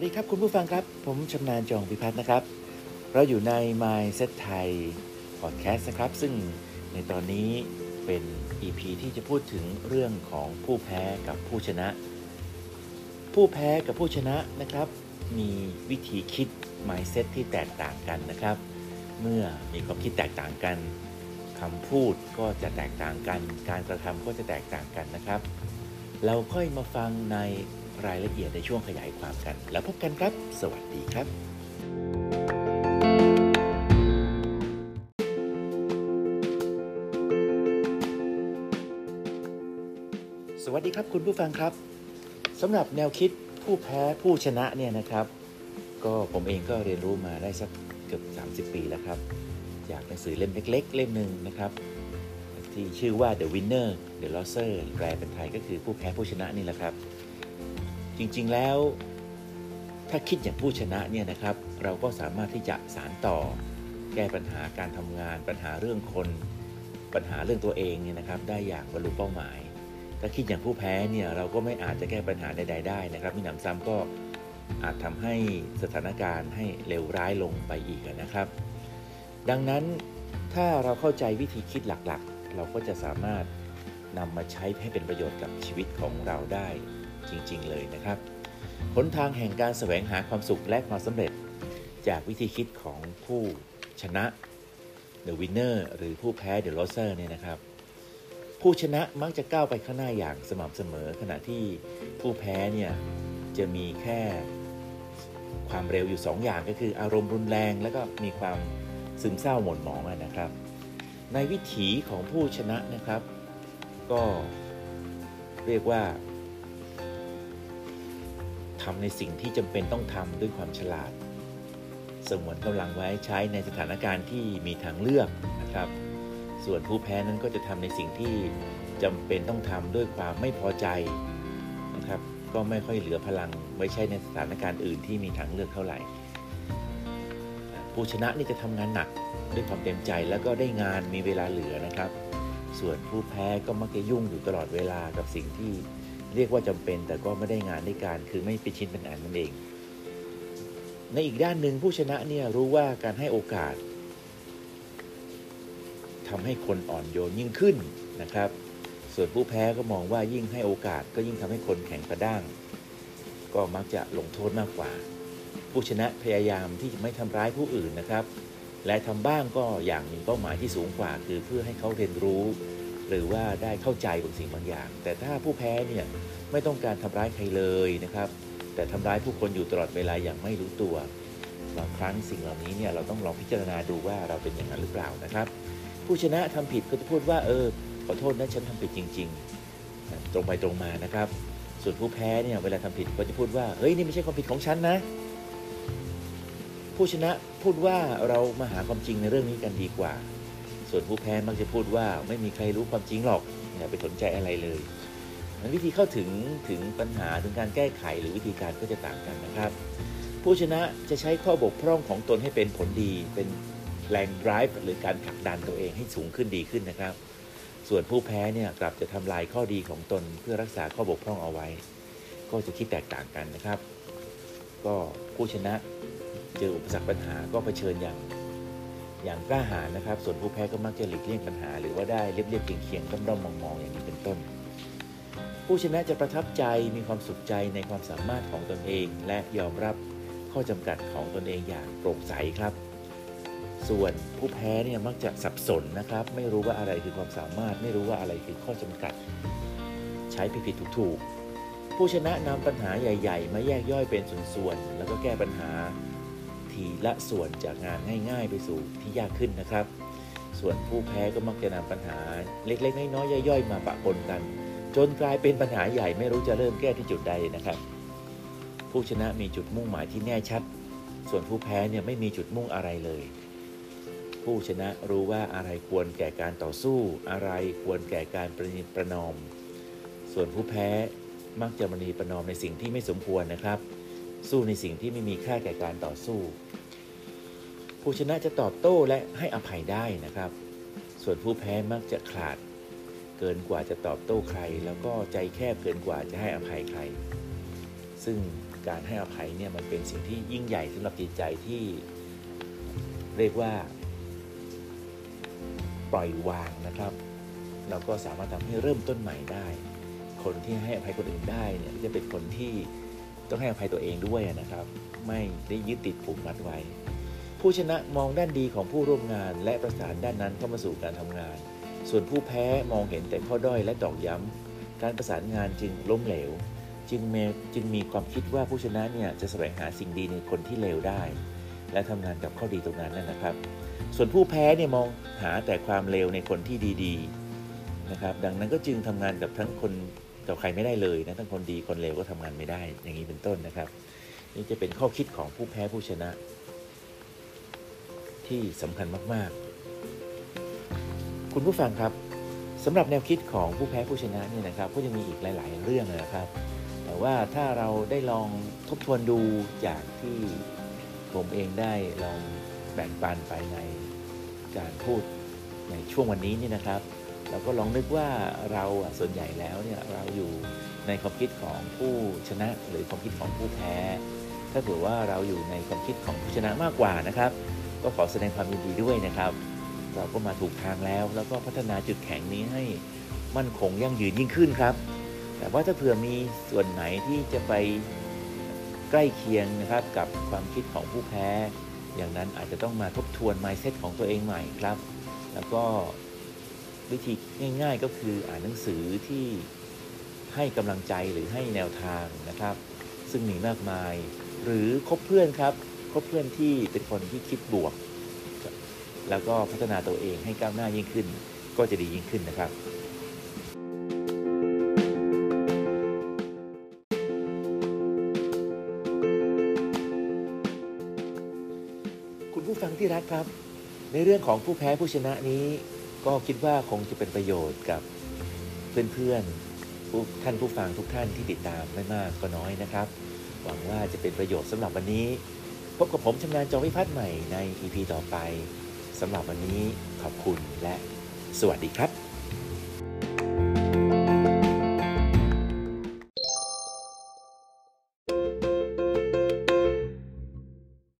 วัสดีครับคุณผู้ฟังครับ ผมชำนาญจองพิพัฒน์นะครับ เราอยู่ใน My Set Thai Podcast นะครับ ซึ่งในตอนนี้เป็น EP ที่จะพูดถึงเรื่องของผู้แพ้กับผู้ชนะ ผู้แพ้กับผู้ชนะนะครับ มีวิธีคิด mindset ที่แตกต่างกันนะครับ เมื่อมีความคิดแตกต่างกันคำพูดก็จะแตกต่างกัน การกระทำก็จะแตกต่างกันนะครับ เราค่อยมาฟังใน รายละเอียดในช่วงขยายความกัน แล้วพบกันครับ สวัสดีครับ สวัสดีครับคุณผู้ฟังครับสำหรับแนวคิดผู้แพ้ผู้ชนะเนี่ยนะครับ ก็ผมเองก็เรียนรู้มาได้สักเกือบ 30 ปีแล้วครับ จากหนังสือเล่มเล็ก ๆ เล่มหนึ่งนะครับที่ชื่อว่า The Winner The Loser แปลเป็นไทยก็คือผู้แพ้ผู้ชนะนี่แหละครับ จริงๆแล้ว ถ้าคิดอย่างผู้ชนะเนี่ยนะครับ เราก็สามารถที่จะสารต่อ แก้ปัญหาการทำงาน ปัญหาเรื่องคน ปัญหาเรื่องตัวเองเนี่ยนะครับ ได้อย่างบรรลุเป้าหมาย ถ้าคิดอย่างผู้แพ้เนี่ยเราก็ไม่อาจจะแก้ปัญหาใดๆได้นะครับมีหนำซ้ำก็อาจทำให้สถานการณ์ให้เลวร้ายลงไปอีกนะครับ ดังนั้นถ้าเราเข้าใจวิธีคิดหลักๆ เราก็จะสามารถนำมาใช้ให้เป็นประโยชน์กับชีวิตของเราได้ จริง ๆ เลยนะครับหนทางแห่งการแสวงหาความสุขและความสำเร็จ จากวิธีคิดของผู้ชนะ The Winner หรือผู้แพ้ The Loser เนี่ยนะครับ ผู้ชนะมักจะก้าวไปข้างหน้าอย่างสม่ำเสมอ ขณะที่ผู้แพ้เนี่ยจะมีแค่ความเร็วอยู่ 2อย่างก็คืออารมณ์รุนแรง แล้วก็มีความซึมเศร้าหม่นหมองนะครับ ในวิถีของผู้ชนะนะครับ ก็เรียกว่า ทำในสิ่งที่จำเป็นต้องทำด้วยความฉลาดสงวนกำลังไว้ใช้ในสถานการณ์ที่มีทางเลือกนะครับ ส่วนผู้แพ้นั้นก็จะทำในสิ่งที่จำเป็นต้องทำด้วยความไม่พอใจนะครับ ก็ไม่ค่อยเหลือพลังไว้ใช้ในสถานการณ์อื่นที่มีทางเลือกเท่าไหร่ ผู้ชนะนี่จะทำงานหนักด้วยความเต็มใจแล้วก็ได้งานมีเวลาเหลือนะครับ ส่วนผู้แพ้ก็มักจะยุ่งอยู่ตลอดเวลากับสิ่งที่ เรียกว่าจำเป็นแต่ก็ไม่ได้งานได้การคือไม่เป็นชิ้นเป็นอันนั่นเอง ในอีกด้านหนึ่งผู้ชนะเนี่ยรู้ว่าการให้โอกาสทำให้คนอ่อนโยนยิ่งขึ้นนะครับ ส่วนผู้แพ้ก็มองว่ายิ่งให้โอกาสก็ยิ่งทำให้คนแข็งกระด้าง ก็มักจะลงโทษมากกว่า ผู้ชนะพยายามที่จะไม่ทำร้ายผู้อื่นนะครับ และทำบ้างก็อย่างมีเป้าหมายที่สูงกว่า คือเพื่อให้เขาเรียนรู้ หรือว่าได้เข้าใจบางสิ่งบางอย่าง แต่ถ้าผู้แพ้เนี่ยไม่ต้องการทำร้ายใครเลยนะครับ แต่ทำร้ายผู้คนอยู่ตลอดเวลาอย่างไม่รู้ตัวบางครั้งสิ่งเหล่านี้เนี่ยเราต้องลองพิจารณาดูว่าเราเป็นอย่างนั้นหรือเปล่านะครับ ผู้ชนะทำผิดก็จะพูดว่าเออขอโทษนะฉันทำผิดจริง ๆ ตรงไปตรงมานะครับ ส่วนผู้แพ้เนี่ยเวลาทำผิดก็จะพูดว่าเฮ้ยนี่ไม่ใช่ความผิดของฉันนะ ผู้ชนะพูดว่าเรามาหาความจริงในเรื่องนี้กันดีกว่า ส่วนผู้แพ้มักจะพูดว่าไม่มีใครรู้ความจริงหรอกอย่าไปสนใจอะไรเลยนั้นวิธีเข้าถึงถึงปัญหาถึงการแก้ไขหรือวิธีการก็จะต่างกันนะครับ ผู้ชนะจะใช้ข้อบกพร่องของตนให้เป็นผลดี เป็นแรง drive หรือการผลักดันตัวเองให้สูงขึ้นดีขึ้นนะครับ ส่วนผู้แพ้เนี่ยกลับจะทำลายข้อดีของตนเพื่อรักษาข้อบกพร่องเอาไว้ ก็จะคิดแตกต่างกันนะครับ ก็ผู้ชนะเจออุปสรรคปัญหาก็เผชิญอย่าง อย่างกล้าหาญนะครับ ส่วนผู้แพ้ก็มักจะหลีกเลี่ยงปัญหา หรือว่าได้เรียบเรียบเคียงๆด้อมๆมองๆอย่างนี้เป็นต้น ผู้ชนะจะประทับใจมีความสุขใจในความสามารถของตนเอง และยอมรับข้อจำกัดของตนเองอย่างโปร่งใสครับ ส่วนผู้แพ้เนี่ยมักจะสับสนนะครับ ไม่รู้ว่าอะไรคือความสามารถ ไม่รู้ว่าอะไรคือข้อจำกัด ใช้ผิดๆถูกๆผู้ชนะนำปัญหาใหญ่ ๆ มาแยกย่อยเป็นส่วนๆ แล้วก็แก้ปัญหา ทีละส่วนจากงานง่าย ๆ ไปสู่ที่ยากขึ้นนะครับ ส่วนผู้แพ้ก็มักจะนำปัญหาเล็กๆน้อยๆย่อยๆ มาปะปนกัน จนกลายเป็นปัญหาใหญ่ไม่รู้จะเริ่มแก้ที่จุดใดนะครับ ผู้ชนะมีจุดมุ่งหมายที่แน่ชัด ส่วนผู้แพ้เนี่ยไม่มีจุดมุ่งอะไรเลย ผู้ชนะรู้ว่าอะไรควรแก่การต่อสู้ อะไรควรแก่การประนีประนอม ส่วนผู้แพ้มักจะประนีประนอมในสิ่งที่ไม่สมควรนะครับ สู้ในสิ่งที่ไม่มีค่าแก่การต่อสู้ ผู้ชนะจะตอบโต้และให้อภัยได้นะครับ ส่วนผู้แพ้มักจะขาด เกินกว่าจะตอบโต้ใคร แล้วก็ใจแคบเกินกว่าจะให้อภัยใคร ซึ่งการให้อภัยเนี่ยมันเป็นสิ่งที่ยิ่งใหญ่สำหรับจิตใจที่เรียกว่า ปล่อยวางนะครับ เราก็สามารถทำให้เริ่มต้นใหม่ได้ คนที่ให้อภัยคนอื่นได้เนี่ยจะเป็นคนที่ ต้องให้อภัยตัวเองด้วยนะครับ ไม่ได้ยึดติดผูกมัดไว้ ผู้ชนะมองด้านดีของผู้ร่วมงาน และประสานด้านนั้นเข้ามาสู่การทำงาน ส่วนผู้แพ้มองเห็นแต่ข้อด้อยและตอกย้ำการประสานงานจึงล้มเหลว จึงมีจึงมีความคิดว่าผู้ชนะเนี่ยจะแสวงหาสิ่งดีในคนที่เลวได้ และทำงานกับข้อดีตรงนั้นนะครับ ส่วนผู้แพ้เนี่ยมองหาแต่ความเลวในคนที่ดี ๆ นะครับ ดังนั้นก็จึงทำงานกับทั้งคน กับใครไม่ได้เลยนะทั้งคนดีคนเลวก็ทำงานไม่ได้ อย่างนี้เป็นต้นนะครับ นี่จะเป็นข้อคิดของผู้แพ้ผู้ชนะ ที่สำคัญมาก ๆ คุณผู้ฟังครับสำหรับแนวคิดของผู้แพ้ผู้ชนะเนี่ยนะครับ ก็ยังมีอีกหลาย ๆ เรื่องนะครับ แต่ว่าถ้าเราได้ลองทบทวนดูจากที่ผมเองได้ลองแบ่งปันไปในการพูดในช่วงวันนี้นี่นะครับ เราก็ลองนึกว่าเราส่วนใหญ่แล้วเนี่ยเราอยู่ในความคิดของผู้ชนะหรือความคิดของผู้แพ้ ถ้าเผื่อว่าเราอยู่ในความคิดของผู้ชนะมากกว่านะครับ ก็ขอแสดงความยินดีด้วยนะครับ เราก็มาถูกทางแล้ว แล้วก็พัฒนาจุดแข็งนี้ให้มั่นคงยั่งยืนยิ่งขึ้นครับ แต่ว่าถ้าเผื่อมีส่วนไหนที่จะไปใกล้เคียงนะครับกับความคิดของผู้แพ้ อย่างนั้นอาจจะต้องมาทบทวน mindset ของตัวเองใหม่ครับ แล้วก็ วิธีง่าย ๆ ก็คืออ่านหนังสือที่ให้กำลังใจหรือให้แนวทางนะครับ ซึ่งมีมากมาย หรือคบเพื่อนครับคบเพื่อนที่เป็นคนที่คิดบวก แล้วก็พัฒนาตัวเองให้ก้าวหน้ายิ่งขึ้น ก็จะดียิ่งขึ้นนะครับคุณผู้ฟังที่รักครับ ในเรื่องของผู้แพ้ผู้ชนะนี้ ก็คิดว่าคงจะเป็นประโยชน์กับเพื่อนๆผู้ท่านผู้ฟังทุกท่านที่ติดตามไม่มากก็น้อยนะครับ หวังว่าจะเป็นประโยชน์สำหรับวันนี้ พบกับผมชำนาญจอวิพัฒน์ใหม่ใน EP ต่อไปสำหรับวันนี้ขอบคุณและสวัสดีครับ